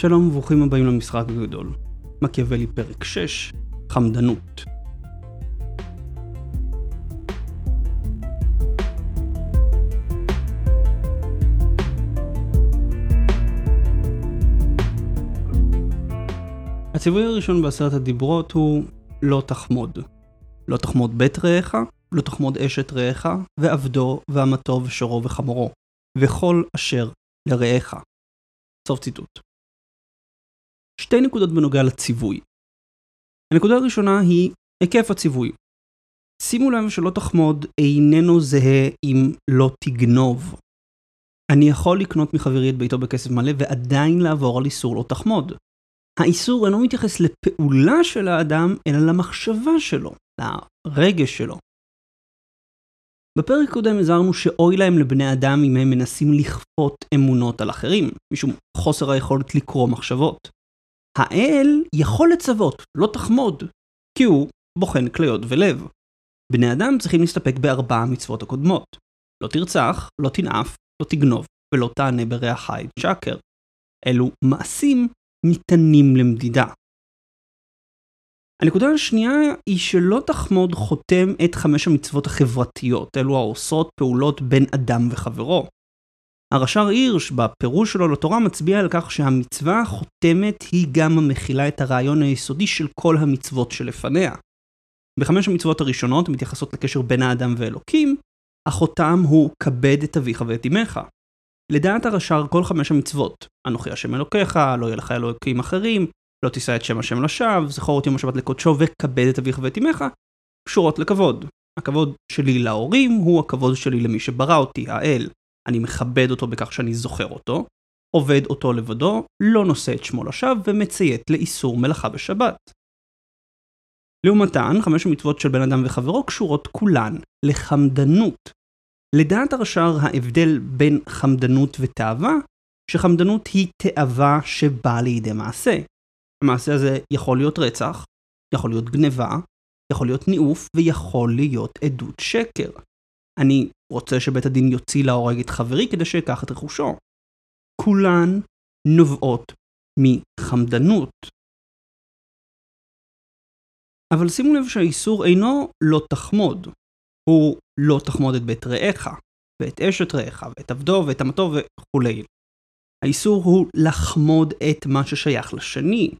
שלום וברוכים הבאים למשחק הגדול. מקיאוולי פרק 6, חמדנות. הציווי הראשון בעשרת הדיברות הוא לא תחמוד. לא תחמוד בית רעך, לא תחמוד אשת רעך, ועבדו, ואמתו, ושורו, וחמורו, וכל אשר לרעך. סוף ציטוט. שתי נקודות בנוגע לציווי. הנקודה הראשונה היא היקף הציווי. שימו לב שלא תחמוד איננו זהה עם לא תגנוב. אני יכול לקנות מחברי את ביתו בכסף מלא ועדיין לעבור על איסור לא תחמוד. האיסור אינו מתייחס לפעולה של האדם, אלא למחשבה שלו, לרגש שלו. בפרק קודם הזהרנו שאוי להם לבני אדם אם הם מנסים לכפות אמונות על אחרים, משום חוסר היכולת לקרוא מחשבות. האל יכול לצוות, לא תחמוד, כי הוא בוחן כליות ולב. בני אדם צריכים להסתפק בארבע המצוות הקודמות. לא תרצח, לא תנאף, לא תגנוב, ולא תענה ברעך את שקר. אלו מעשים ניתנים למדידה. הנקודה השנייה היא שלא תחמוד חותם את חמש המצוות החברתיות, אלו האוסרות פעולות בין אדם וחברו. הרש"ר הירש בפירוש שלו לתורה מצביע על כך שהמצווה החותמת היא גם המכילה את הרעיון היסודי של כל המצוות שלפניה. בחמש המצוות הראשונות מתייחסות לקשר בין האדם ואלוקים, החותם הוא כבד את אביך ואת אמך. לדעת הרש"ר כל חמש המצוות, אנוכי השם אלוקיך, לא יהיה לך אלוקים אחרים, לא תישא את שם השם לשווא, זכור את יום השבת לקודשו וכבד את אביך ואת אמך, קשורות לכבוד. הכבוד שלי להורים הוא הכבוד שלי למי שברא אותי, האל. אני מכבד אותו בכך שאני זוכר אותו, עובד אותו לבדו, לא נושא את שמו לשווא ומציית לאיסור מלאכה בשבת. לעומתן, חמש המצוות של בן אדם וחברו קשורות כולן לחמדנות. לדעת הרש"ר ההבדל בין חמדנות ותאווה, שחמדנות היא תאווה שבאה לידי מעשה. המעשה הזה יכול להיות רצח, יכול להיות גניבה, יכול להיות ניאוף ויכול להיות עדות שקר. אני רוצה שבית הדין יוציא להורג את חברי כדי שיקח את רכושו. כולן נובעות מחמדנות. אבל שימו לב שהאיסור אינו לא תחמוד, הוא לא תחמוד את בית רעך, ואת אשת רעך, ואת עבדו, ואת אמתו וכולי. האיסור הוא לחמוד את מה ששייך לשני.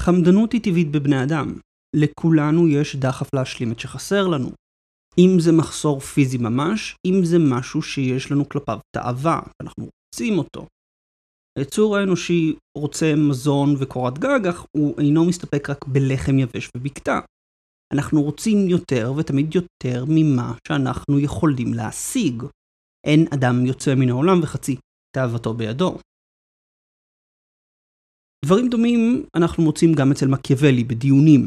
חמדנות היא טבעית בבני אדם. לכולנו יש דחף להשלים את שחסר לנו. אם זה מחסור פיזי ממש, אם זה משהו שיש לנו כלפיו תאווה, אנחנו רוצים אותו. היצור האנושי רוצה מזון וקורת גג, אך הוא אינו מסתפק רק בלחם יבש ובקתה. אנחנו רוצים יותר ותמיד יותר ממה שאנחנו יכולים להשיג. אין אדם יוצא מן העולם וחצי תאוותו בידו. דברים דומים אנחנו מוצאים גם אצל מקיאוולי בדיונים.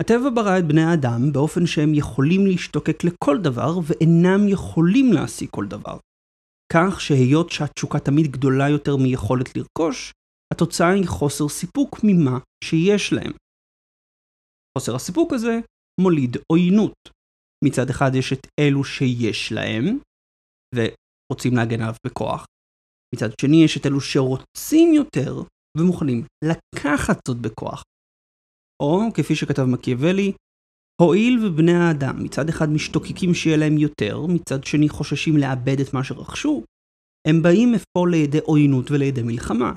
הטבע ברא את בני האדם באופן שהם יכולים להשתוקק לכל דבר ואינם יכולים להשיג כל דבר. כך שהיות שהתשוקה תמיד גדולה יותר מיכולת לרכוש, התוצאה היא חוסר סיפוק ממה שיש להם. חוסר הסיפוק הזה מוליד עוינות. מצד אחד יש את אלו שיש להם, ורוצים להגן עליו בכוח. מצד שני יש את אלו שרוצים יותר, ומוכנים לקחת זאת בכוח. או, כפי שכתב מקיאוולי, הואיל ובני האדם מצד אחד משתוקקים שיהיה להם יותר, מצד שני חוששים לאבד את מה שרכשו, הם באים אפוא לידי עוינות ולידי מלחמה,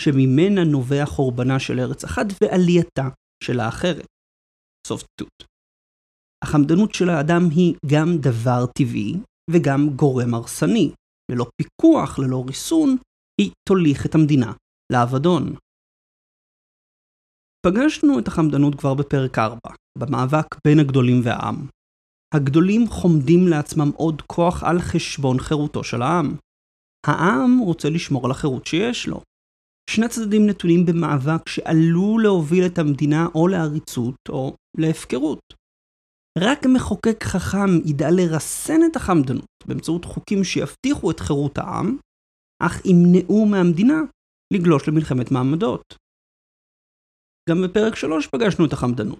שממנה נובע חורבנה של ארץ אחת ועלייתה של האחרת. סוף ציטוט. החמדנות של האדם היא גם דבר טבעי וגם גורם הרסני. ללא פיקוח, ללא ריסון, היא תוליך את המדינה לאבדון. פגשנו את החמדנות כבר בפרק 4, במאבק בין הגדולים והעם. הגדולים חומדים לעצמם עוד כוח על חשבון חירותו של העם. העם רוצה לשמור על החירות שיש לו. שני צדדים נתונים במאבק שעלול להוביל את המדינה או לעריצות או להפקרות. רק מחוקק חכם ידע לרסן את החמדנות באמצעות חוקים שיבטיחו את חירות העם, אך ימנעו מהמדינה לגלוש למלחמת מעמדות. גם בפרק 3 פגשנו את החמדנות.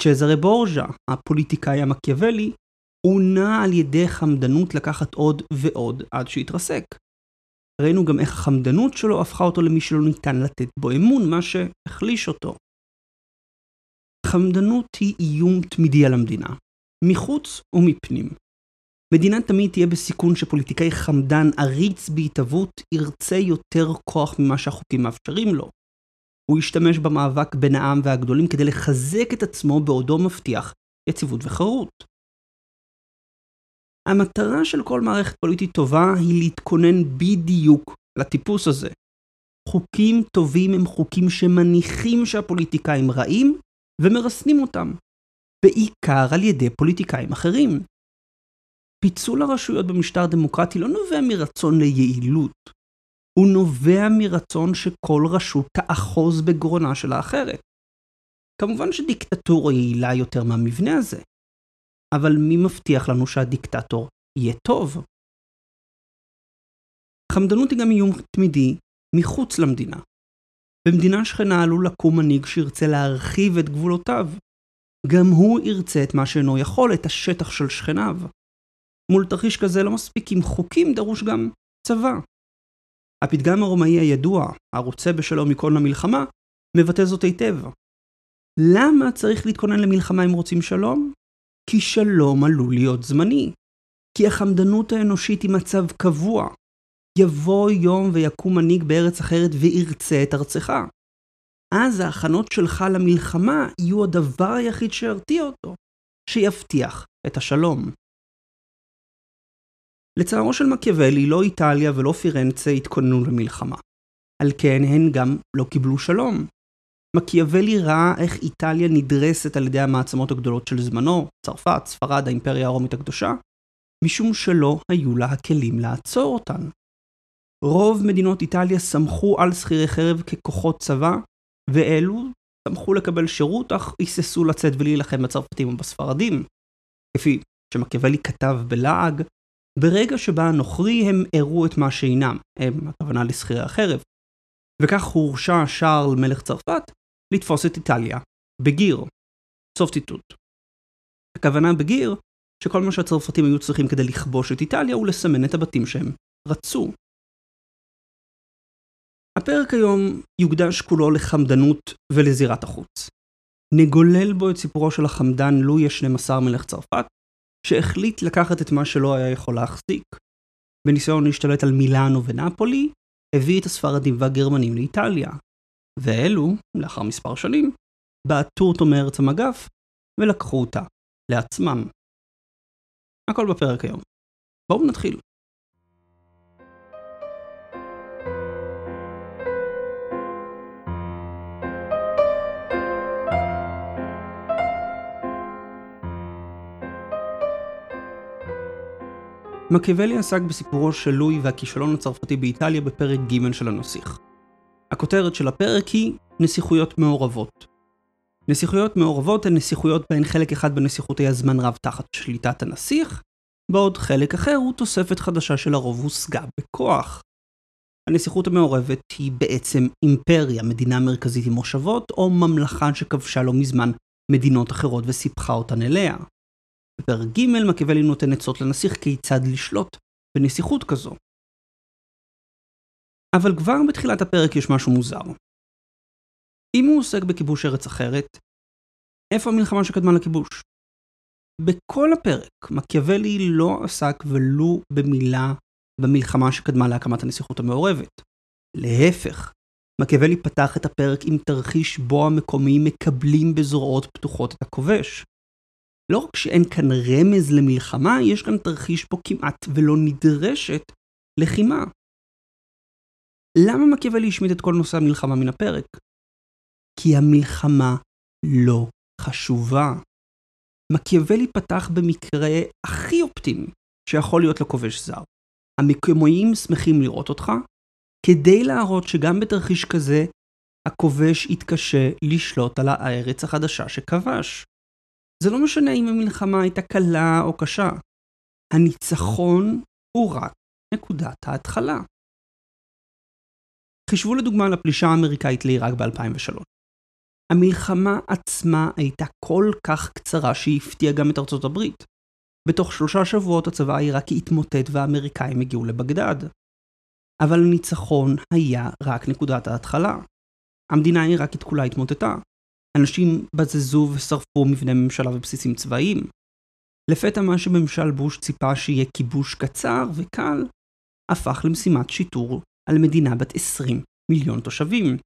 צ'זרה בורג'ה, הפוליטיקאי המקיאוולי, עונה על ידי חמדנות לקחת עוד ועוד עד שהתרסק. ראינו גם איך החמדנות שלו הפכה אותו למי שלא ניתן לתת בו אמון, מה שהחליש אותו. חמדנות היא איום תמידי על המדינה, מחוץ ומפנים. מדינה תמיד תהיה בסיכון שפוליטיקאי חמדן עריץ בהתהוות ירצה יותר כוח ממה שהחוקים מאפשרים לו. הוא ישתמש במאבק בין העם והגדולים כדי לחזק את עצמו בעודו מבטיח יציבות וחרות. המטרה של כל מערכת פוליטית טובה היא להתכונן בדיוק לטיפוס הזה. חוקים טובים הם חוקים שמניחים שהפוליטיקאים רעים ומרסנים אותם, בעיקר על ידי פוליטיקאים אחרים. פיצול הרשויות במשטר דמוקרטי לא נובע מרצון ליעילות, הוא נובע מרצון שכל רשות תאחוז בגרונה של האחרת. כמובן שדיקטטורה יעילה יותר מהמבנה הזה, אבל מי מבטיח לנו שהדיקטטור יהיה טוב? חמדנות היא גם איום תמידי מחוץ למדינה. במדינה שכנה עלול לקום מנהיג שירצה להרחיב את גבולותיו. גם הוא ירצה את מה שאינו יכול, את השטח של שכניו. מול תרחיש כזה לא מספיק עם חוקים, דרוש גם צבא. הפתגם הרומאי הידוע, הרוצה בשלום ייכון למלחמה, מבטא זאת היטב. למה צריך להתכונן למלחמה אם רוצים שלום? כי שלום עלול להיות זמני. כי החמדנות האנושית היא מצב קבוע. יבוא יום ויקום מנהיג בארץ אחרת וירצה את ארצך. אז ההכנות שלך למלחמה יהיו הדבר היחיד שירתיע אותו, שיבטיח את השלום. לצערו של מקיאוולי, לא איטליה ולא פירנצה התכוננו למלחמה. על כן הן גם לא קיבלו שלום. מקיאוולי ראה איך איטליה נדרסת על ידי המעצמות הגדולות של זמנו, צרפת, ספרד, האימפריה הרומית הקדושה, משום שלא היו לה הכלים לעצור אותן. רוב מדינות איטליה סמכו על שכירי חרב ככוחות צבא, ואלו סמכו לקבל שירות, אך היססו לצאת ולהילחם בצרפתים ובספרדים. כפי שמקיאוולי כתב בלעג, ברגע שבה הנוכרי הם הראו את מה שאינם, הם הכוונה לשכירי החרב. וכך הורשע שרל מלך צרפת לתפוס את איטליה בגיר. סוף ציטוט. הכוונה בגיר שכל מה שהצרפתים היו צריכים כדי לכבוש את איטליה הוא לסמן את הבתים שהם רצו. הפרק היום יוקדש כולו לחמדנות ולזירת החוץ. נגולל בו את סיפורו של החמדן לואי ה-12 מלך צרפת, שהחליט לקחת את מה שלא היה יכול להחזיק. בניסיון להשתלט על מילאנו ונפולי, הביא את הספרדים והגרמנים לאיטליה. ואלו, לאחר מספר שנים, בעטו אותו מארץ המגף ולקחו אותה לעצמם. הכל בפרק היום. בואו נתחיל. מקיאוולי עסק בסיפורו של לואי והכישלון הצרפתי באיטליה בפרק ג' של הנסיך. הכותרת של הפרק היא נסיכויות מעורבות. נסיכויות מעורבות הן נסיכויות בהן חלק אחד בנסיכות היה זמן רב תחת שליטת הנסיך, בעוד חלק אחר הוא תוספת חדשה שלרוב הושגה בכוח. הנסיכות המעורבת היא בעצם אימפריה, מדינה מרכזית עם מושבות, או ממלכה שכבשה לא מזמן מדינות אחרות וסיפחה אותן אליה. בפרק ג' מקיאוולי נותן עצות לנסיך כיצד לשלוט בנסיכות כזו. אבל כבר בתחילת הפרק יש משהו מוזר. אם הוא עוסק בכיבוש ארץ אחרת, איפה המלחמה שקדמה לכיבוש? בכל הפרק מקיאוולי לא עסק ולו במילה במלחמה שקדמה להקמת הנסיכות המעורבת. להפך, מקיאוולי פתח את הפרק עם תרחיש בו המקומיים מקבלים בזרועות פתוחות את הכובש. לא רק שאין כאן רמז למלחמה, יש כאן תרחיש פה כמעט ולא נדרשת לחימה. למה מקיאוולי השמיט את כל נושא המלחמה מן הפרק? כי המלחמה לא חשובה. מקיאוולי פתח במקרה הכי אופטימי שיכול להיות לכובש זר. המקומיים שמחים לראות אותך, כדי להראות שגם בתרחיש כזה, הכובש יתקשה לשלוט על הארץ החדשה שכבש. זה לא משנה אם המלחמה הייתה קלה או קשה. הניצחון הוא רק נקודת ההתחלה. חישבו לדוגמה על הפלישה האמריקאית לעיראק ב-2003. המלחמה עצמה הייתה כל כך קצרה שהיא הפתיעה גם את ארצות הברית. בתוך שלושה שבועות הצבא העיראקי התמוטט והאמריקאים הגיעו לבגדד. אבל הניצחון היה רק נקודת ההתחלה. המדינה העיראקית כולה התמוטטה. אנשים בזזו ושרפו מבני ממשלה ובסיסים צבאיים. לפתע מה שממשל בוש ציפה שיהיה כיבוש קצר וקל, הפך למשימת שיטור על מדינה בת 20 מיליון תושבים.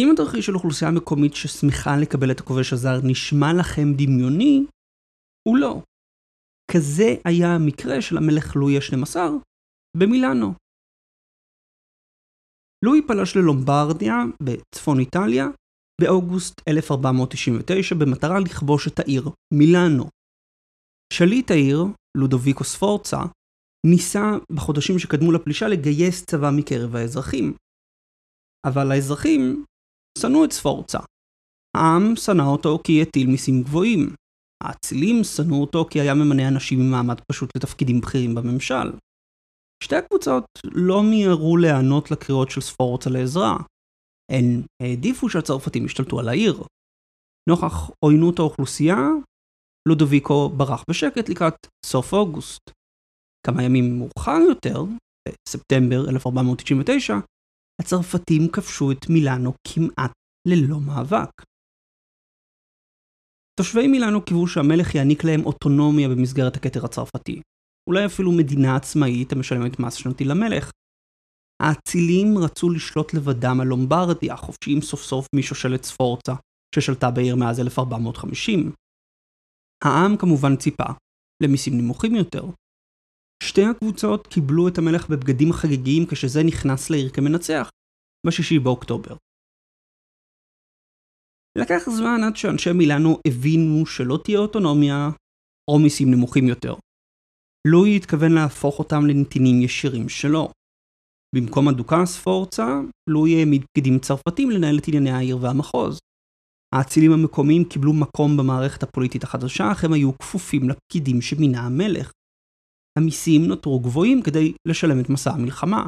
אם התרחיש של אוכלוסייה מקומית ששמחה לקבל את הכובש הזר נשמע לכם דמיוני, הוא לא. כזה היה המקרה של המלך לואי ה-12 במילאנו. לואי פלש ללומברדיה בצפון איטליה באוגוסט 1499 במטרה לכבוש את העיר מילאנו. שליט העיר, לודוביקו ספורצה, ניסה בחודשים שקדמו לפלישה לגייס צבא מקרב האזרחים. אבל האזרחים שנאו את ספורצה. העם שנא אותו כי הטיל מיסים גבוהים. האצילים שנאו אותו כי היה ממנה אנשים ממעמד פשוט לתפקידים בכירים בממשל. שתי הקבוצות לא מיהרו להיענות לקריאות של ספורצה לעזרה. הן העדיפו שהצרפתים ישתלטו על העיר. נוכח עוינות האוכלוסייה, לודוביקו ברח בשקט לקראת סוף אוגוסט. כמה ימים מאוחר יותר, בספטמבר 1499, הצרפתים כבשו את מילאנו כמעט ללא מאבק. תושבי מילאנו קיוו שהמלך יעניק להם אוטונומיה במסגרת הכתר הצרפתי, אולי אפילו מדינה עצמאית המשלמת מס שנתי למלך. האצילים רצו לשלוט לבדם על לומברדיה, חופשיים סוף סוף משושלת ספורצה, ששלטה בעיר מאז 1450. העם כמובן ציפה למיסים נמוכים יותר. שתי הקבוצות קיבלו את המלך בבגדים חגיגיים כשזה נכנס לעיר כמנצח, בשישי באוקטובר. לקח זמן עד שאנשי מילאנו הבינו שלא תהיה אוטונומיה או מיסים נמוכים יותר. לואי התכוון להפוך אותם לנתינים ישירים שלו. במקום הדוכס פורצה, לואי העמיד פקידים צרפתים לנהל את ענייני העיר והמחוז. האצילים המקומיים קיבלו מקום במערכת הפוליטית החדשה, אך הם היו כפופים לפקידים שמינה המלך. המיסים נותרו גבוהים כדי לשלם את מסע המלחמה.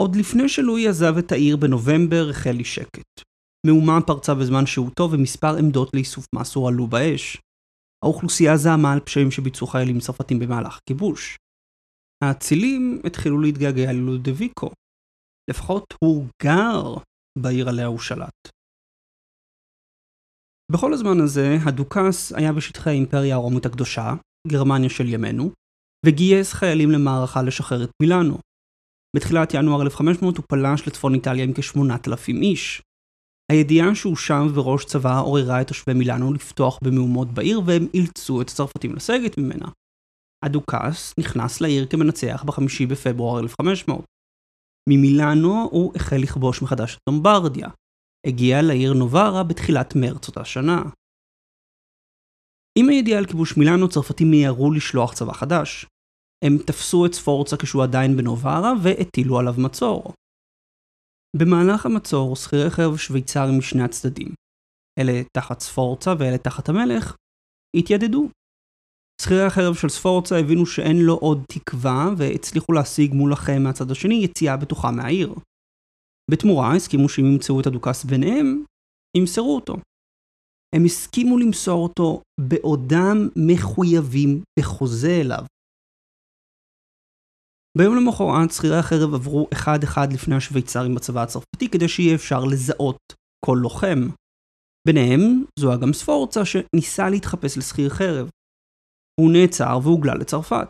עוד לפני שלואי עזב את העיר בנובמבר החל לי שקט. מהומה פרצה בזמן שהותו ומספר עמדות לאיסוף מס הועלו באש. האוכלוסייה זעמה על פשעים שביצעו חיילים צרפתים במהלך כיבוש. האצילים התחילו להתגעגע ללודוויקו. לפחות הוא גר בעיר עליה הוא שלט. בכל הזמן הזה, הדוכס היה בשטחי האימפריה הרומית הקדושה, גרמניה של ימינו, וגייס חיילים למערכה לשחרר את מילאנו. בתחילת ינואר 1500 הוא פלש לצפון איטליה עם כ-8,000 איש. הידיעה שהוא שם וראש צבא עוררה את תושבי מילאנו לפתוח במהומות בעיר והם אילצו את הצרפתים לסגת ממנה. הדוכס נכנס לעיר כמנצח ב-5 בפברואר 1500. ממילאנו הוא החל לכבוש מחדש את לומברדיה. הגיע לעיר נוברה בתחילת מרץ אותה שנה. עם הידיעה על כיבוש מילאנו, צרפתים מיהרו לשלוח צבא חדש. הם תפסו את ספורצה כשהוא עדיין בנוברה והטילו עליו מצור. במהלך המצור, שכירי חרב שוויצרים משני הצדדים, אלה תחת ספורצה ואלה תחת המלך, התיידדו. שכירי החרב של ספורצה הבינו שאין לו עוד תקווה והצליחו להשיג מול החיים מהצד השני יציאה בטוחה מהעיר. בתמורה הסכימו שאם ימצאו את הדוכס ביניהם, ימסרו אותו. הם הסכימו למסור אותו בעודם מחויבים בחוזה אליו. ביום למחרת שכירי החרב עברו אחד אחד לפני השוויצרים בצבא הצרפתי כדי שיהיה אפשר לזהות כל לוחם. ביניהם זוהה גם ספורצה שניסה להתחפש לשכיר חרב. הוא נעצר והוגלה לצרפת.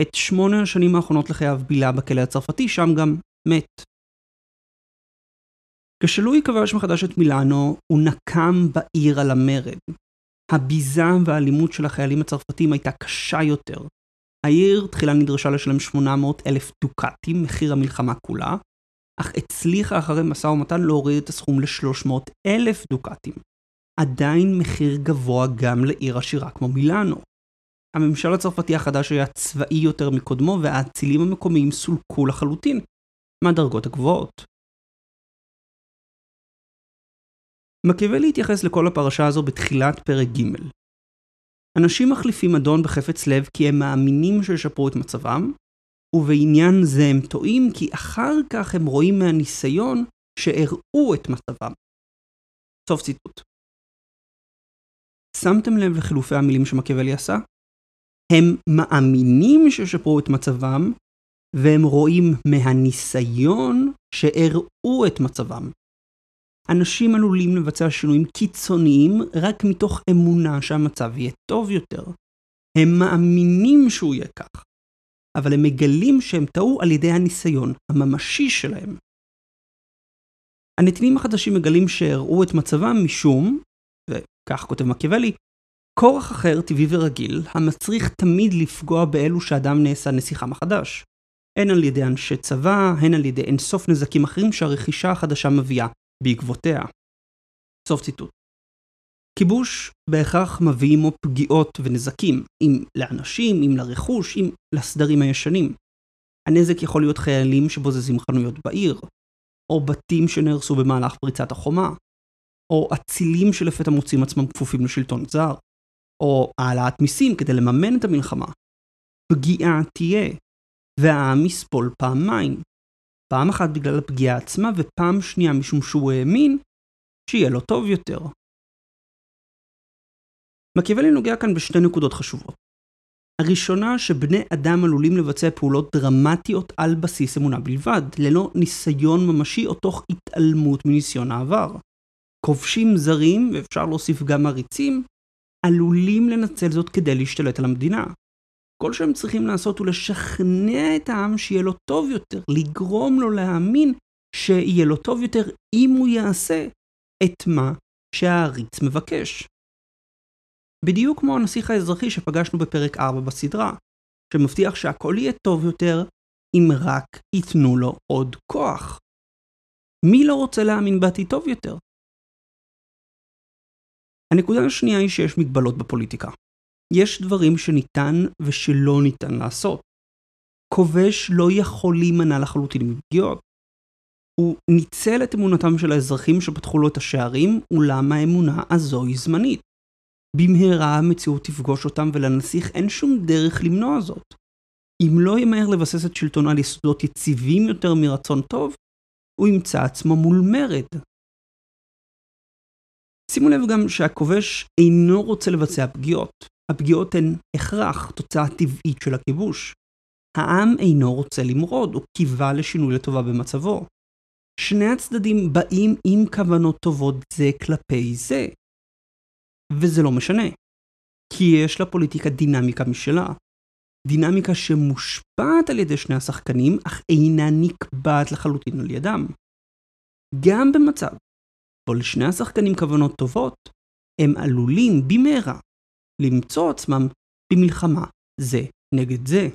את שמונה השנים האחרונות לחייו בילה בכלא הצרפתי, שם גם מת. כשלואי כבש מחדש את מילאנו, הוא נקם בעיר על המרד. הביזה והאלימות של החיילים הצרפתים הייתה קשה יותר. העיר תחילה נדרשה לשלם 800 אלף דוקטים, מחיר המלחמה כולה, אך הצליחה אחרי משא ומתן להוריד את הסכום ל-300 אלף דוקטים. עדיין מחיר גבוה גם לעיר עשירה כמו מילאנו. הממשל הצרפתי החדש היה צבאי יותר מקודמו והאצילים המקומיים סולקו לחלוטין מהדרגות הגבוהות. מקיאוולי התייחס לכל הפרשה הזו בתחילת פרק ג'. אנשים מחליפים אדון בחפץ לב כי הם מאמינים שישפרו את מצבם, ובעניין זה הם טועים כי אחר כך הם רואים מהניסיון שהראו את מצבם. סוף ציטוט. שמתם לב לחילופי המילים שמקיאוולי עשה? הם מאמינים שישפרו את מצבם, והם רואים מהניסיון שהראו את מצבם. אנשים עלולים לבצע שינויים קיצוניים רק מתוך אמונה שהמצב יהיה טוב יותר. הם מאמינים שהוא יהיה כך, אבל הם מגלים שהם טעו על ידי הניסיון הממשי שלהם. הנתינים החדשים מגלים שהראו את מצבם משום, וכך כותב מקיאוולי, כורח אחר, טבעי ורגיל, המצריך תמיד לפגוע באלו שאדם נעשה נסיכה מחדש. הן על ידי אנשי צבא, הן על ידי אינסוף נזקים אחרים שהרכישה החדשה מביאה בעקבותיה. סוף ציטוט. כיבוש בהכרח מביא עמו פגיעות ונזקים, אם לאנשים, אם לרכוש, אם לסדרים הישנים. הנזק יכול להיות חיילים שבוזזים חנויות בעיר, או בתים שנהרסו במהלך פריצת החומה, או אצילים שלפתע מוצאים עצמם כפופים לשלטון זר, או העלאת מיסים כדי לממן את המלחמה. פגיעה תהיה, והעם יסבול פעמיים. פעם אחת בגלל הפגיעה עצמה, ופעם שנייה משום שהוא האמין שיהיה לו טוב יותר. מקיאוולי נוגע כאן בשתי נקודות חשובות. הראשונה שבני אדם עלולים לבצע פעולות דרמטיות על בסיס אמונה בלבד, ללא ניסיון ממשי או תוך התעלמות מניסיון העבר. כובשים זרים, ואפשר להוסיף גם עריצים, עלולים לנצל זאת כדי להשתלט על המדינה. כל שהם צריכים לעשות הוא לשכנע את העם שיהיה לו טוב יותר, לגרום לו להאמין שיהיה לו טוב יותר אם הוא יעשה את מה שהעריץ מבקש. בדיוק כמו הנסיך האזרחי שפגשנו בפרק 4 בסדרה, שמבטיח שהכל יהיה טוב יותר אם רק ייתנו לו עוד כוח. מי לא רוצה להאמין בעתיד טוב יותר? הנקודה השנייה היא שיש מגבלות בפוליטיקה. יש דברים שניתן ושלא ניתן לעשות. כובש לא יכול להימנע לחלוטין מפגיעות. הוא ניצל את אמונתם של האזרחים שפתחו לו את השערים, אולם האמונה הזו היא זמנית. במהרה המציאות תפגוש אותם ולנסיך אין שום דרך למנוע זאת. אם לא ימהר לבסס את שלטונו על יסודות יציבים יותר מרצון טוב, הוא ימצא עצמו מול מרד. שימו לב גם שהכובש אינו רוצה לבצע פגיעות. הפגיעות הן הכרח, תוצאה טבעית של הכיבוש. העם אינו רוצה למרוד, הוא קיווה לשינוי לטובה במצבו. שני הצדדים באים עם כוונות טובות זה כלפי זה. וזה לא משנה. כי יש לפוליטיקה דינמיקה משלה. דינמיקה שמושפעת על ידי שני השחקנים, אך אינה נקבעת לחלוטין על ידם. גם במצב בו לשני השחקנים כוונות טובות, הם עלולים במהרה למצוא עצמם במלחמה זה נגד זה.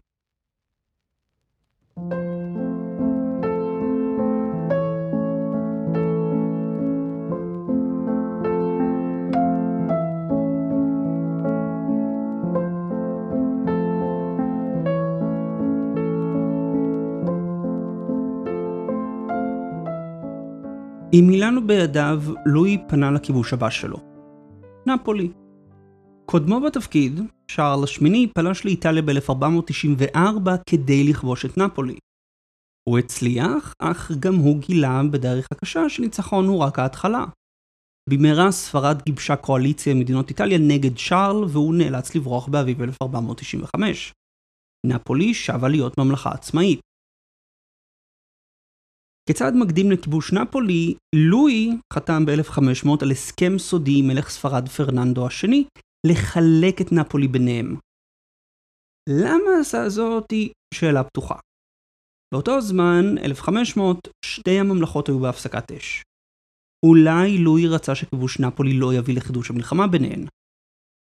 עם מילאנו בידיו, לואי פנה לכיבוש הבא שלו. נפולי. קודמו בתפקיד, שארל השמיני, פלש לאיטליה ב-1494 כדי לכבוש את נפולי. הוא הצליח, אך גם הוא גילה בדרך הקשה שניצחון הוא רק ההתחלה. במהרה ספרד גיבשה קואליציה מדינות איטליה נגד שארל והוא נאלץ לברוח באביב 1495. נפולי שבה להיות ממלכה עצמאית. כצעד מקדים לכיבוש נפולי, לואי חתם ב-1500 על הסכם סודי עם מלך ספרד פרננדו השני לחלק את נפולי ביניהם. למה עשה זאת היא שאלה פתוחה. באותו זמן, 1500, שתי הממלכות היו בהפסקת אש. אולי לואי רצה שכיבוש נפולי לא יביא לחידוש המלחמה ביניהן.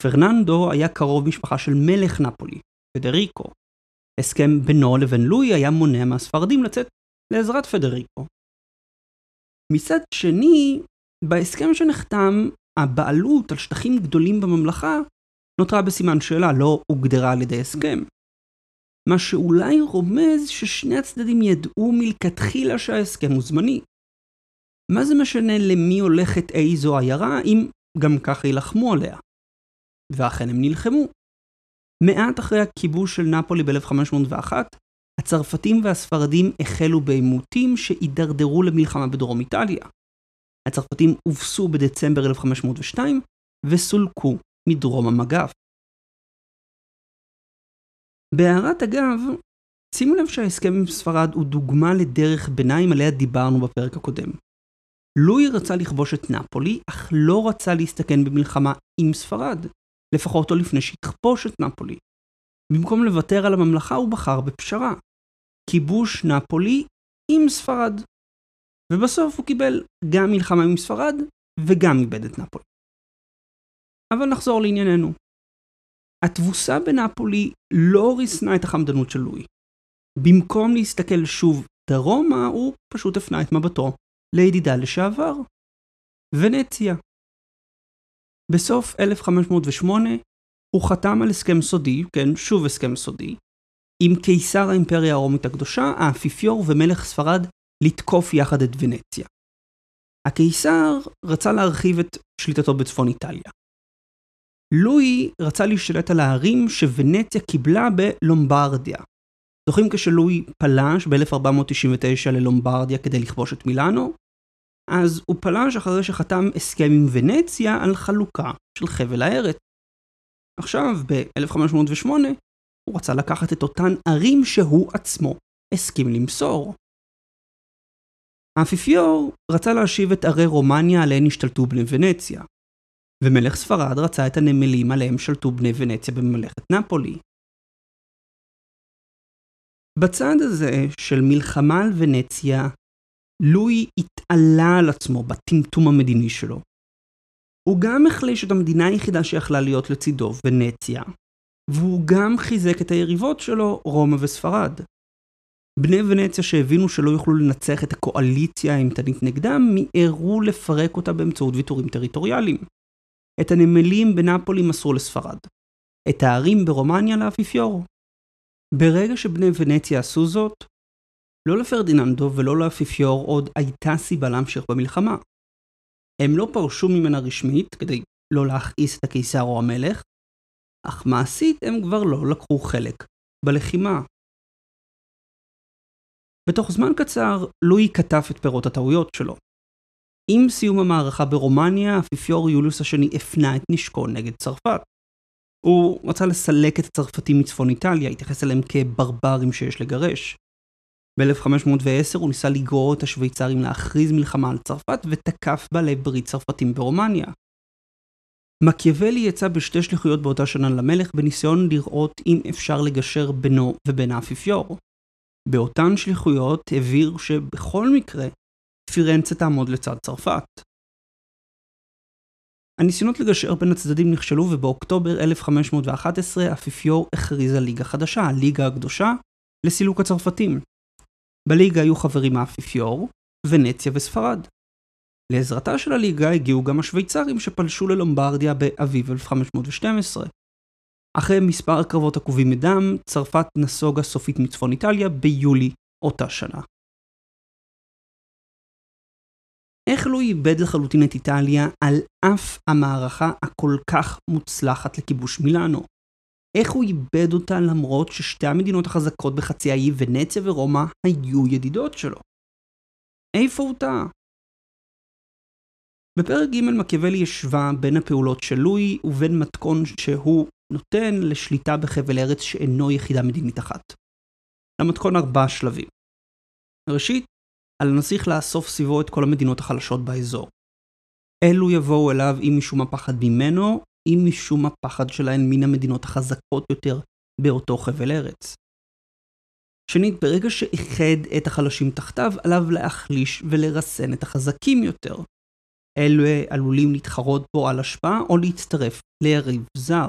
פרננדו היה קרוב משפחה של מלך נפולי, פדריקו. הסכם בינו לבין לואי היה מונע מהספרדים לצאת לעזרת פדריקו. מצד שני, בהסכם שנחתם, הבעלות על שטחים גדולים בממלכה נותרה בסימן שאלה, לא הוגדרה על ידי הסכם. מה שאולי רומז ששני הצדדים ידעו מלכתחילה שההסכם הוא זמני. מה זה משנה למי הולכת איזו עיירה אם גם ככה יילחמו עליה? ואכן הם נלחמו. מעט אחרי הכיבוש של נפולי ב-1501, הצרפתים והספרדים החלו בעימותים שהידרדרו למלחמה בדרום איטליה. הצרפתים הובסו בדצמבר 1502 וסולקו מדרום המגף. בהערת אגב, שימו לב שההסכם עם ספרד הוא דוגמה לדרך ביניים עליה דיברנו בפרק הקודם. לואי רצה לכבוש את נפולי, אך לא רצה להסתכן במלחמה עם ספרד, לפחות לא לפני שיכבוש את נפולי. במקום לוותר על הממלכה הוא בחר בפשרה. כיבוש נפולי עם ספרד. ובסוף הוא קיבל גם מלחמה עם ספרד וגם איבד את נפולי. אבל נחזור לענייננו. התבוסה בנפולי לא ריסנה את החמדנות של לואי. במקום להסתכל שוב דרומה, הוא פשוט הפנה את מבטו לידידה לשעבר, ונציה. בסוף 1508 הוא חתם על הסכם סודי, כן, שוב הסכם סודי, עם קיסר האימפריה הרומית הקדושה, האפיפיור ומלך ספרד לתקוף יחד את ונציה. הקיסר רצה להרחיב את שליטתו בצפון איטליה. לואי רצה להשתלט על הערים שוונציה קיבלה בלומברדיה. זוכרים כשלואי פלש ב-1499 ללומברדיה כדי לכבוש את מילאנו? אז הוא פלש אחרי שחתם הסכם עם ונציה על חלוקה של חבל הארץ. עכשיו, ב-1508, הוא רצה לקחת את אותן ערים שהוא עצמו הסכים למסור. האפיפיור רצה להשיב את ערי רומניה עליהן השתלטו בני ונציה, ומלך ספרד רצה את הנמלים עליהם שלטו בני ונציה בממלכת נפולי. בצד הזה של מלחמה על ונציה, לואי התעלה על עצמו בטמטום המדיני שלו. הוא גם החליש את המדינה היחידה שיכלה להיות לצידו, ונציה, והוא גם חיזק את היריבות שלו, רומא וספרד. בני ונציה שהבינו שלא יוכלו לנצח את הקואליציה האימתנית נגדם, מיהרו לפרק אותה באמצעות ויתורים טריטוריאליים. את הנמלים בנפולי מסרו לספרד. את הערים ברומניה לאפיפיור. ברגע שבני ונציה עשו זאת, לא לפרדיננדו ולא לאפיפיור עוד הייתה סיבה להמשיך במלחמה. הם לא פרשו ממנה רשמית כדי לא להכעיס את הקיסר או המלך, אך מעשית הם כבר לא לקחו חלק בלחימה. בתוך זמן קצר, לואי כתב את פירות הטעויות שלו. עם סיום המערכה ברומניה, האפיפיור יוליוס השני הפנה את נשקו נגד צרפת. הוא רצה לסלק את הצרפתים מצפון איטליה, התייחס אליהם כברברים שיש לגרש. ב-1510 הוא ניסה לגרור את השוויצרים להכריז מלחמה על צרפת ותקף בעלי ברית צרפתים ברומניה. מקיאוולי יצא בשתי שליחויות באותה שנה למלך בניסיון לראות אם אפשר לגשר בינו ובין האפיפיור. באותן שליחויות הבהיר שבכל מקרה פירנצה תעמוד לצד צרפת. הניסיונות לגשר בין הצדדים נכשלו ובאוקטובר 1511 האפיפיור הכריז על ליגה חדשה, הליגה הקדושה, לסילוק הצרפתים. בליגה היו חברים האפיפיור, ונציה וספרד. לעזרתה של הליגה הגיעו גם השוויצרים שפלשו ללומברדיה באביב 1512. אחרי מספר קרבות עקובים מדם, צרפת נסוגה סופית מצפון איטליה ביולי אותה שנה. איך לא איבד לחלוטין את איטליה על אף המערכה הכל כך מוצלחת לכיבוש מילאנו? איך הוא איבד אותה למרות ששתי המדינות החזקות בחצי האי ונציה ורומא היו ידידות שלו? איפה הוא טעה? בפרק ג' מקיאוולי השווה בין הפעולות של לואי ובין מתכון שהוא נותן לשליטה בחבל ארץ שאינו יחידה מדינית אחת. למתכון ארבעה שלבים. ראשית, על הנסיך לאסוף סביבו את כל המדינות החלשות באזור. אלו יבואו אליו אם משום הפחד ממנו, אם משום הפחד שלהן מן המדינות החזקות יותר באותו חבל ארץ. שנית, ברגע שאיחד את החלשים תחתיו, עליו להחליש ולרסן את החזקים יותר. אלו עלולים להתחרות בו על השפעה או להצטרף ליריב זר.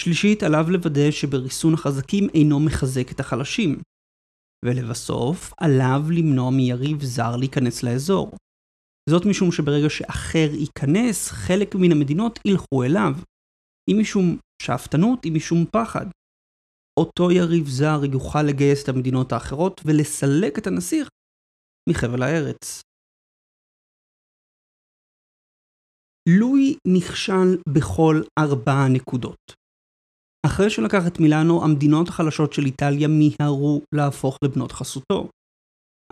שלישית, עליו לוודא שבריסון החזקים אינו מחזק את החלשים. ולבסוף, עליו למנוע מיריב זר להיכנס לאזור. זאת משום שברגע שאחר ייכנס, חלק מן המדינות ילכו אליו. אם משום שאפתנות, אם משום פחד. אותו יריב זר יוכל לגייס את המדינות האחרות ולסלק את הנסיך מחבל הארץ. לואי נכשל בכל ארבע נקודות. אחרי שלקח את מילאנו, המדינות החלשות של איטליה מיהרו להפוך לבנות חסותו.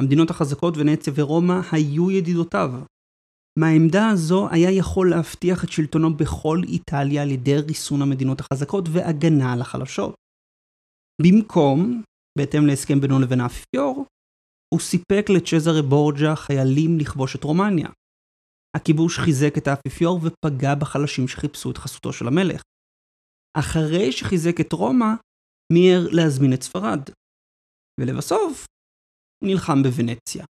המדינות החזקות ונציה ורומא היו ידידותיו. מהעמדה הזו היה יכול להבטיח את שלטונו בכל איטליה על ידי ריסון המדינות החזקות והגנה על החלשות. במקום, בהתאם להסכם בינו לבין האפיפיור, הוא סיפק לצ'זרה בורג'ה חיילים לכבוש את רומניה. הכיבוש חיזק את האפיפיור ופגע בחלשים שחיפשו את חסותו של המלך. אחרי שחיזק את רומא, מיהר להזמין את ספרד. ולבסוף, נלחם בוונציה.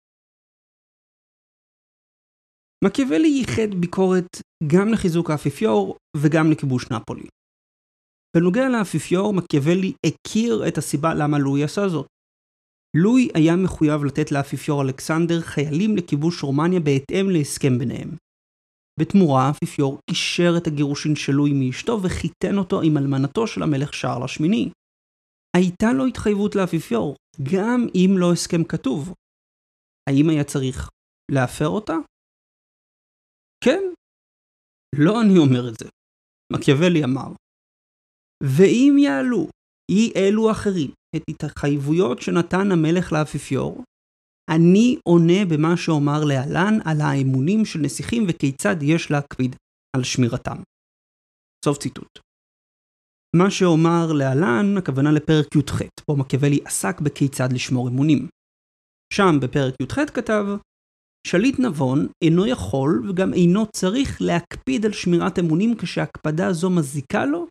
מקיאוולי ייחד ביקורת גם לחיזוק האפיפיור וגם לכיבוש נפולי. בנוגע לאפיפיור, מקיאוולי הכיר את הסיבה למה לואי עשה זאת. לואי היה מחויב לתת לאפיפיור אלכסנדר חיילים לכיבוש רומניה בהתאם להסכם ביניהם. בתמורה האפיפיור אישר את הגירושין של לואי מאשתו וחיתן אותו עם אלמנתו של המלך שרל השמיני. הייתה לו התחייבות לאפיפיור, גם אם לא הסכם כתוב. האם היה צריך להפר אותה? כן. לא אני אומר את זה. מקיאוולי אמר. ואם יעלו אי אלו אחרים את התחייבויות שנתן המלך לאפיפיור, אני עונה במה שאומר להלן על האמונים של נסיכים וכיצד יש להקפיד על שמירתם. סוף ציטוט. מה שאומר להלן, הכוונה לפרק י"ח, בו מקיאוולי עסק בכיצד לשמור אמונים. שם בפרק י"ח כתב, שליט נבון אינו יכול וגם אינו צריך להקפיד על שמירת אמונים כשהקפדה זו מזיקה לו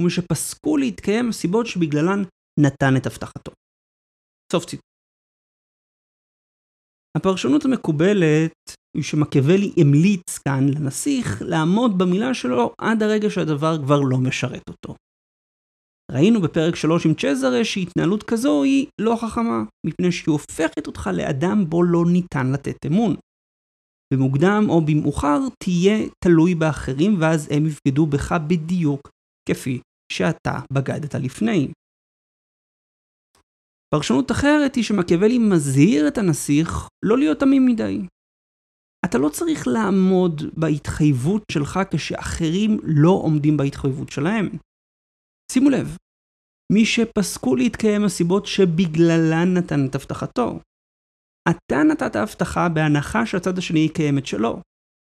ומשפסקו להתקיים הסיבות שבגללן נתן את הבטחתו. סוף ציטוט. הפרשנות המקובלת היא שמקיאוולי המליץ כאן לנסיך לעמוד במילה שלו עד הרגע שהדבר כבר לא משרת אותו. ראינו בפרק 3 עם צ'זרה שהתנהלות כזו היא לא חכמה, מפני שהיא הופכת אותך לאדם בו לא ניתן לתת אמון. במוקדם או במאוחר תהיה תלוי באחרים ואז הם יבגדו בך בדיוק כפי שאתה בגדת לפני. פרשנות אחרת היא שמקיאוולי מזהיר את הנסיך לא להיות תמים מדי. אתה לא צריך לעמוד בהתחייבות שלך כשאחרים לא עומדים בהתחייבות שלהם. שימו לב, מי שפסקו להתקיים הסיבות שבגללן נתן את הבטחתו. אתה נתת הבטחה בהנחה שהצד השני יקיים את שלו.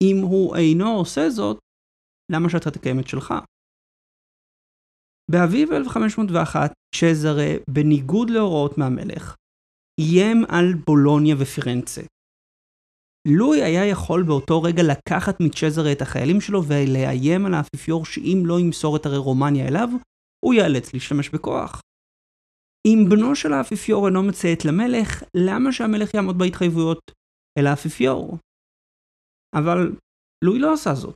אם הוא אינו עושה זאת, למה שאתה תקיים את שלך? באביב 1501, צ'זרה, בניגוד להוראות מהמלך, איים על בולוניה ופירנצה. לואי היה יכול באותו רגע לקחת מצ'זרה את החיילים שלו ולאיים על האפיפיור שאם לא ימסור את הרי רומניה אליו, הוא ייאלץ להשתמש בכוח. אם בנו של האפיפיור אינו מציית למלך, למה שהמלך יעמוד בהתחייבויות אל האפיפיור? אבל לואי לא עשה זאת.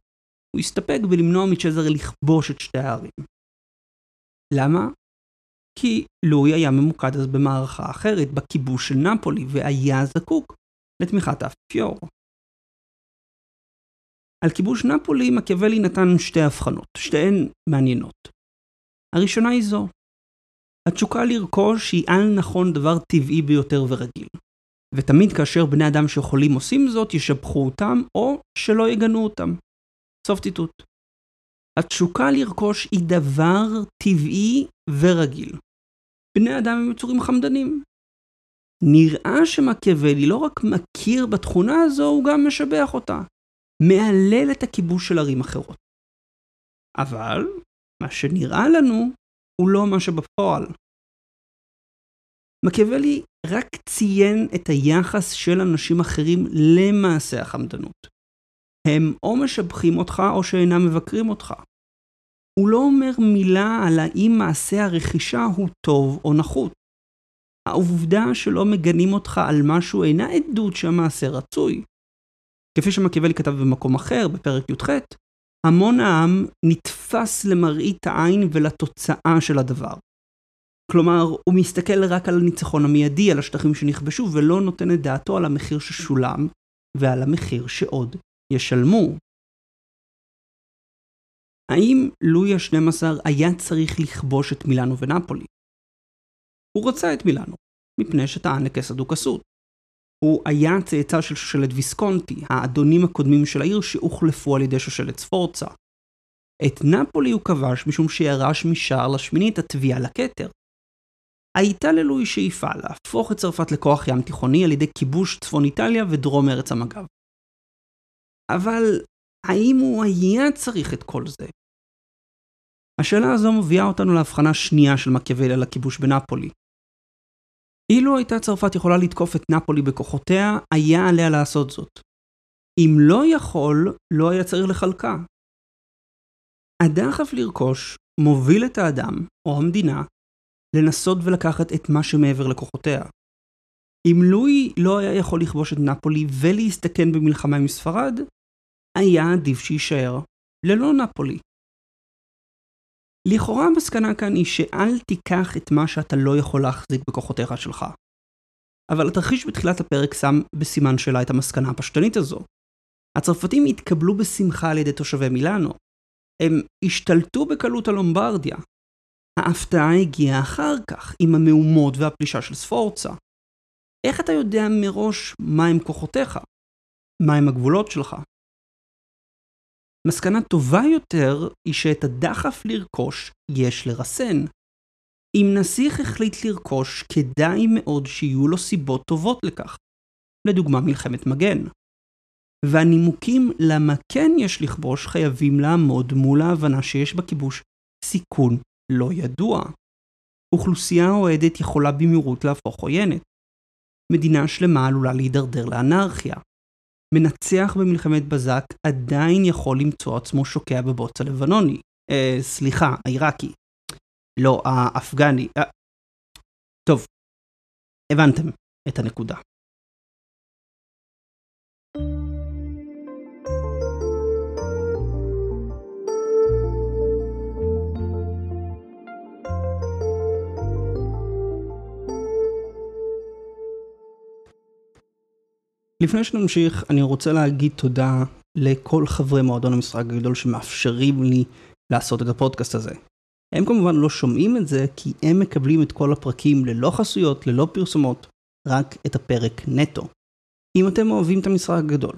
הוא הסתפק בלמנוע מצ'זרה לכבוש את שתי הערים. למה? כי לואי היה ממוקד אז במערכה אחרת, בכיבוש של נפולי, והיה זקוק לתמיכת האפיפיור. על כיבוש נפולי מקיאוולי נתן שתי הבחנות, שתיהן מעניינות. הראשונה היא זו, התשוקה לרכוש היא על נכון דבר טבעי ביותר ורגיל. ותמיד כאשר בני אדם שיכולים עושים זאת, ישבחו אותם, או שלא יגנו אותם. סוף ציטוט. התשוקה לרכוש היא דבר טבעי ורגיל. בני אדם הם יצורים חמדנים. נראה שמקיאוולי לא רק מכיר בתכונה הזו, הוא גם משבח אותה. מהלל את הכיבוש של ערים אחרות. אבל, מה שנראה לנו, הוא לא מה שבפועל. מקיאוולי רק ציין את היחס של אנשים אחרים למעשה החמדנות. הם או משבחים אותך או שאינם מבקרים אותך. הוא לא אומר מילה על האם מעשה הרכישה הוא טוב או נחות. העובדה שלא מגנים אותך על משהו אינה עדות שהמעשה רצוי. כפי שמקיאוולי כתב במקום אחר, בפרק י"ח, המון העם נתפס למראית העין ולתוצאה של הדבר. כלומר, הוא מסתכל רק על הניצחון המיידי, על השטחים שנכבשו, ולא נותן את דעתו על המחיר ששולם ועל המחיר שעוד ישלמו. האם לואי ה-12 היה צריך לכבוש את מילאנו ונפולי? הוא רצה את מילאנו, מפני שטען לכס הדוכסות. הוא היה צאצא של שושלת ויסקונטי, האדונים הקודמים של העיר שהוחלפו על ידי שושלת ספורצה. את נפולי הוא כבש משום שירש משער לשמיני את התביעה לכתר. הייתה ללואי שאיפה להפוך את צרפת לכוח ים תיכוני על ידי כיבוש צפון איטליה ודרום ארץ המג"ב. אבל האם הוא היה צריך את כל זה? השאלה הזו מביאה אותנו להבחנה שנייה של מקיאוולי על הכיבוש בנפולי. אילו הייתה צרפת יכולה לתקוף את נפולי בכוחותיה, היה עליה לעשות זאת. אם לא יכול, לא היה צריך לחלקה. הדחף לרכוש מוביל את האדם, או המדינה, לנסות ולקחת את מה שמעבר לכוחותיה. אם לואי לא היה יכול לכבוש את נפולי ולהסתכן במלחמה עם ספרד, היה עדיף שיישאר ללא נפולי. לכאורה המסקנה כאן היא שאל תיקח את מה שאתה לא יכול להחזיק בכוחותיך שלך. אבל התרחיש בתחילת הפרק שם בסימן שאלה את המסקנה הפשטנית הזו. הצרפתים התקבלו בשמחה על ידי תושבי מילאנו. הם השתלטו בקלות על לומברדיה. ההפתעה הגיעה אחר כך, עם המהומות והפלישה של ספורצה. איך אתה יודע מראש מהם כוחותיך? מהם הגבולות שלך? מסקנה טובה יותר היא שאת הדחף לרכוש יש לרסן. אם נסיך החליט לרכוש, כדאי מאוד שיהיו לו סיבות טובות לכך. לדוגמה מלחמת מגן. והנימוקים למה כן יש לכבוש חייבים לעמוד מול ההבנה שיש בכיבוש סיכון לא ידוע. אוכלוסייה אוהדת יכולה במהירות להפוך עוינת. מדינה שלמה עלולה להידרדר לאנרכיה. מנצח במלחמת בזק עדיין יכול למצוא עצמו שוקע בבוץ הלבנוני. אה, סליחה, העיראקי. לא, האפגני. אה... טוב, הבנתם את הנקודה. לפני שנמשיך, אני רוצה להגיד תודה לכל חברי מועדון המשחק הגדול שמאפשרים לי לעשות את הפודקאסט הזה. הם כמובן לא שומעים את זה, כי הם מקבלים את כל הפרקים ללא חסויות, ללא פרסומות, רק את הפרק נטו. אם אתם אוהבים את המשחק הגדול,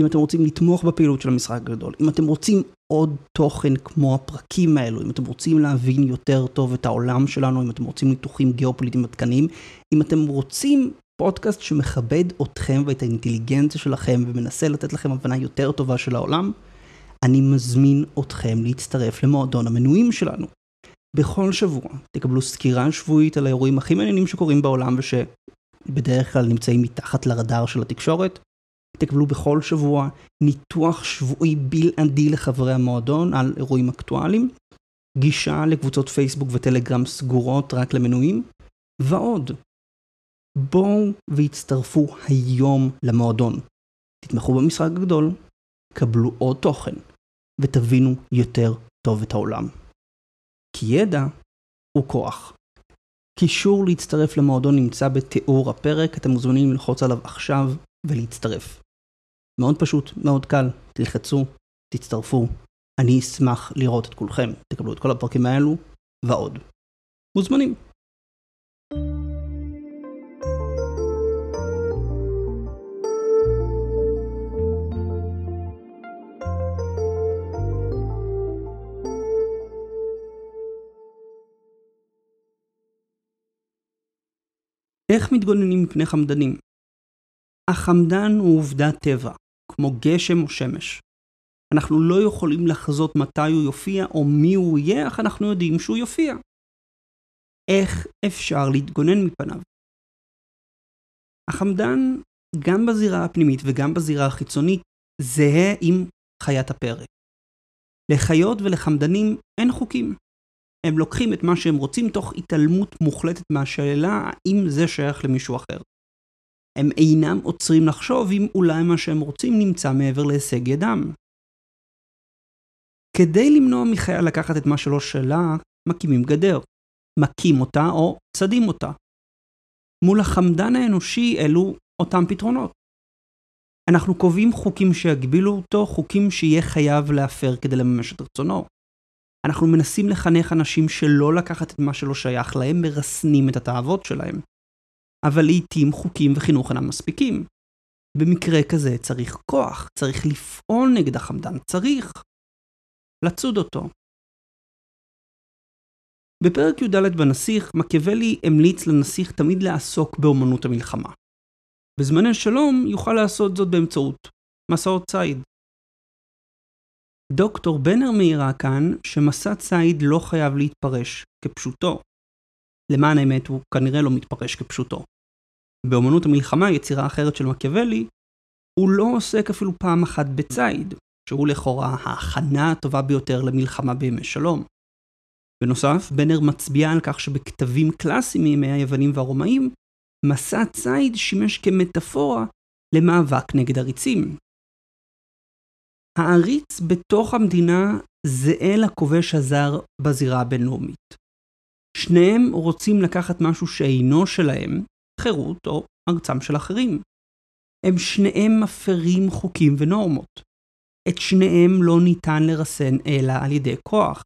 אם אתם רוצים לתמוך בפעילות של המשחק הגדול, אם אתם רוצים עוד תוכן כמו הפרקים האלו, אם אתם רוצים להבין יותר טוב את העולם שלנו, אם אתם רוצים ניתוחים גיאופוליטיים עדכניים, אם אתם רוצים פודקאסט שמכבד אתכם ואת האינטליגנציה שלכם ומנסה לתת לכם הבנה יותר טובה של העולם, אני מזמין אתכם להצטרף למועדון המנויים שלנו. בכל שבוע תקבלו סקירה שבועית על האירועים הכי מעניינים שקורים בעולם ושבדרך כלל נמצאים מתחת לרדאר של התקשורת. תקבלו בכל שבוע ניתוח שבועי בלעדי לחברי המועדון על אירועים אקטואליים, גישה לקבוצות פייסבוק וטלגרם סגורות רק למנויים, ועוד. בואו והצטרפו היום למועדון. תתמכו במשחק הגדול, קבלו עוד תוכן, ותבינו יותר טוב את העולם. כי ידע הוא כוח. קישור להצטרף למועדון נמצא בתיאור הפרק, אתם מוזמנים ללחוץ עליו עכשיו ולהצטרף. מאוד פשוט, מאוד קל, תלחצו, תצטרפו. אני אשמח לראות את כולכם, תקבלו את כל הפרקים האלו ועוד. מוזמנים. איך מתגוננים מפני חמדנים? החמדן הוא עובדת טבע, כמו גשם או שמש. אנחנו לא יכולים לחזות מתי הוא יופיע או מי הוא יהיה, אך אנחנו יודעים שהוא יופיע. איך אפשר להתגונן מפניו? החמדן, גם בזירה הפנימית וגם בזירה החיצונית, זהה עם חיית הפרק. לחיות ולחמדנים אין חוקים. הם לוקחים את מה שהם רוצים תוך התעלמות מוחלטת מהשאלה האם זה שייך למישהו אחר. הם אינם עוצרים לחשוב אם אולי מה שהם רוצים נמצא מעבר להישג ידם. כדי למנוע מחיה לקחת את מה שלא שלה, מקימים גדר. מכים אותה או צדים אותה. מול החמדן האנושי אלו אותם פתרונות. אנחנו קובעים חוקים שיגבילו אותו, חוקים שיהיה חייב להפר כדי לממש את רצונו. אנחנו מנסים לחנך אנשים שלא לקחת את מה שלא שייך להם, מרסנים את התאוות שלהם. אבל לעיתים חוקים וחינוך אינם מספיקים. במקרה כזה צריך כוח, צריך לפעול נגד החמדן, צריך לצוד אותו. בפרק י"ד בנסיך, מקיאוולי המליץ לנסיך תמיד לעסוק באמנות המלחמה. בזמני שלום יוכל לעשות זאת באמצעות מסעות ציד. דוקטור בנר מעירה כאן שמסע ציד לא חייב להתפרש כפשוטו. למען האמת הוא כנראה לא מתפרש כפשוטו. באמנות המלחמה, יצירה אחרת של מקיאוולי, הוא לא עוסק אפילו פעם אחת בציד, שהוא לכאורה ההכנה הטובה ביותר למלחמה בימי שלום. בנוסף, בנר מצביע על כך שבכתבים קלאסיים מימי היוונים והרומאים, מסע ציד שימש כמטאפורה למאבק נגד עריצים. העריץ בתוך המדינה זהה לכובש הזר בזירה הבינלאומית. שניהם רוצים לקחת משהו שאינו שלהם, חירות או ארצם של אחרים. הם שניהם מפרים חוקים ונורמות. את שניהם לא ניתן לרסן אלא על ידי כוח.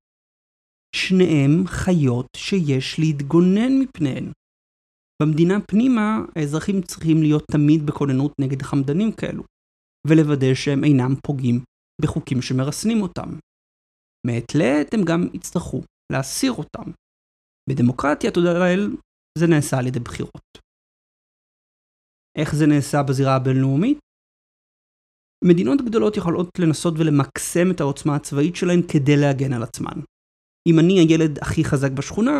שניהם חיות שיש להתגונן מפניהן. במדינה פנימה, האזרחים צריכים להיות תמיד בכוננות נגד חמדנים כאלו, ולוודא שהם אינם פוגעים בחוקים שמרסנים אותם. מעת לעת הם גם יצטרכו להסיר אותם. בדמוקרטיה, תודה לאל, זה נעשה על ידי בחירות. איך זה נעשה בזירה הבינלאומית? מדינות גדולות יכולות לנסות ולמקסם את העוצמה הצבאית שלהן כדי להגן על עצמן. אם אני הילד הכי חזק בשכונה,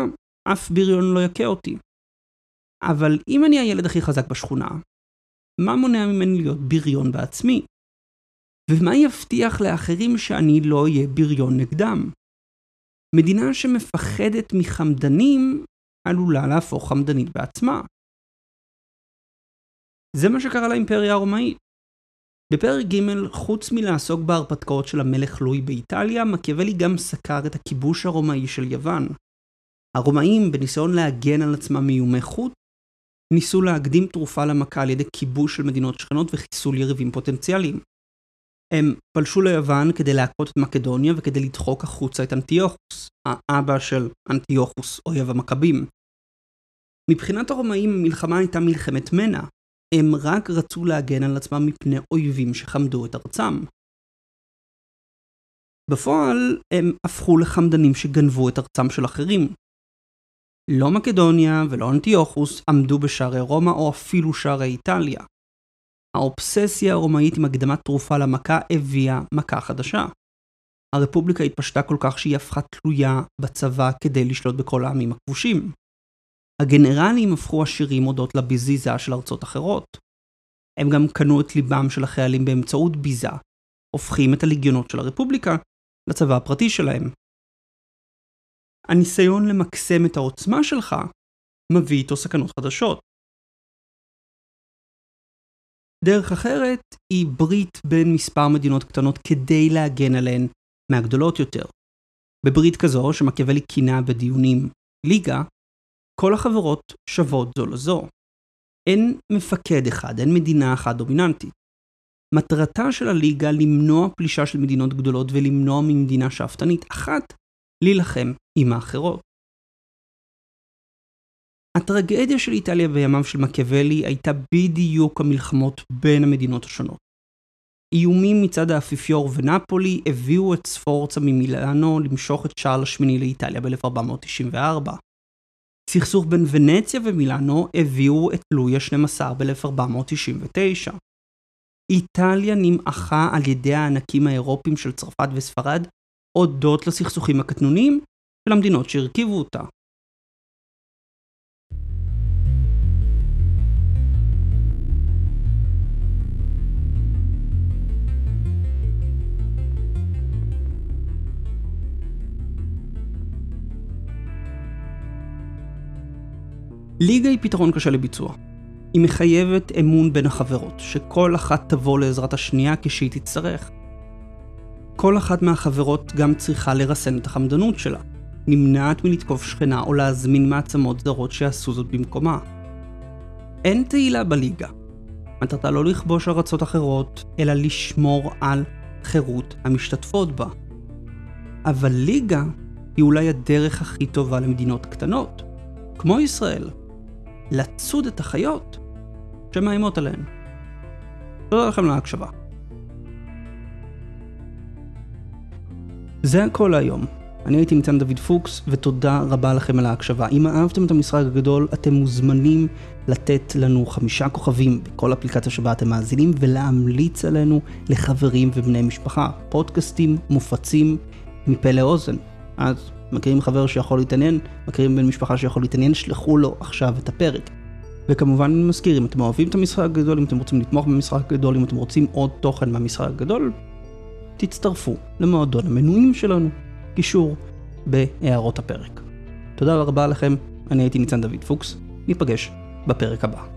אף בריון לא יכה אותי. אבל אם אני הילד הכי חזק בשכונה, מה מונע ממני להיות בריון בעצמי? ומה יבטיח לאחרים שאני לא אהיה בריון נגדם? מדינה שמפחדת מחמדנים עלולה להפוך חמדנית בעצמה. זה מה שקרה לאימפריה הרומאית. בפרק ג', חוץ מלעסוק בהרפתקאות של המלך לואי באיטליה, מקיאוולי גם סקר את הכיבוש הרומאי של יוון. הרומאים, בניסיון להגן על עצמם מאיומי חוט, ניסו להקדים תרופה למכה על ידי כיבוש של מדינות שכנות וחיסול יריבים פוטנציאליים. הם פלשו ליוון כדי להכות את מקדוניה וכדי לדחוק החוצה את אנטיוכוס, האבא של אנטיוכוס, אויב המכבים. מבחינת הרומאים המלחמה הייתה מלחמת מנע, הם רק רצו להגן על עצמם מפני אויבים שחמדו את ארצם. בפועל הם הפכו לחמדנים שגנבו את ארצם של אחרים. לא מקדוניה ולא אנטיוכוס עמדו בשערי רומא או אפילו שערי איטליה. האובססיה הרומאית עם הקדמת תרופה למכה הביאה מכה חדשה. הרפובליקה התפשטה כל כך שהיא הפכה תלויה בצבא כדי לשלוט בכל העמים הכבושים. הגנרלים הפכו עשירים הודות לביזיזה של ארצות אחרות. הם גם קנו את ליבם של החיילים באמצעות ביזה, הופכים את הליגיונות של הרפובליקה לצבא הפרטי שלהם. הניסיון למקסם את העוצמה שלך מביא איתו סכנות חדשות. דרך אחרת היא ברית בין מספר מדינות קטנות כדי להגן עליהן מהגדולות יותר. בברית כזו, שמקיאוולי כינה בדיונים ליגה, כל החברות שוות זו לזו. אין מפקד אחד, אין מדינה אחת דומיננטית. מטרתה של הליגה למנוע פלישה של מדינות גדולות ולמנוע ממדינה שאפתנית אחת להילחם עם האחרות. הטרגדיה של איטליה בימיו של מקיאוולי הייתה בדיוק המלחמות בין המדינות השונות. איומים מצד האפיפיור ונפולי הביאו את ספורצה ממילאנו למשוך את שרל השמיני לאיטליה ב-1494. סכסוך בין ונציה ומילאנו הביאו את לואי ה-12 ב-1499. איטליה נמעכה על ידי הענקים האירופים של צרפת וספרד הודות לסכסוכים הקטנוניים של המדינות שהרכיבו אותה. ליגה היא פתרון קשה לביצוע. היא מחייבת אמון בין החברות, שכל אחת תבוא לעזרת השנייה כשהיא תצטרך. כל אחת מהחברות גם צריכה לרסן את החמדנות שלה, נמנעת מלתקוף שכנה או להזמין מעצמות זרות שיעשו זאת במקומה. אין תהילה בליגה. מטרתה לא לכבוש ארצות אחרות, אלא לשמור על חירות המשתתפות בה. אבל ליגה היא אולי הדרך הכי טובה למדינות קטנות, כמו ישראל, לצוד את החיות שמאיימות עליהן. תודה לכם להקשבה. זה הכל היום. אני הייתי ניצן דוד פוקס, ותודה רבה לכם על ההקשבה. אם אהבתם את המשחק הגדול, אתם מוזמנים לתת לנו חמישה כוכבים בכל אפליקציה שבה אתם מאזינים, ולהמליץ עלינו לחברים ובני משפחה. פודקאסטים מופצים מפה לאוזן. אז מכירים חבר שיכול להתעניין, מכירים בן משפחה שיכול להתעניין, שלחו לו עכשיו את הפרק. וכמובן אני מזכיר, אם אתם אוהבים את המשחק הגדול, אם אתם רוצים לתמוך במשחק הגדול, אם אתם רוצים עוד תוכן מהמשחק הגדול, תצטרפו למועדון המנויים שלנו. קישור בהערות הפרק. תודה רבה לכם, אני הייתי ניצן דוד פוקס, ניפגש בפרק הבא.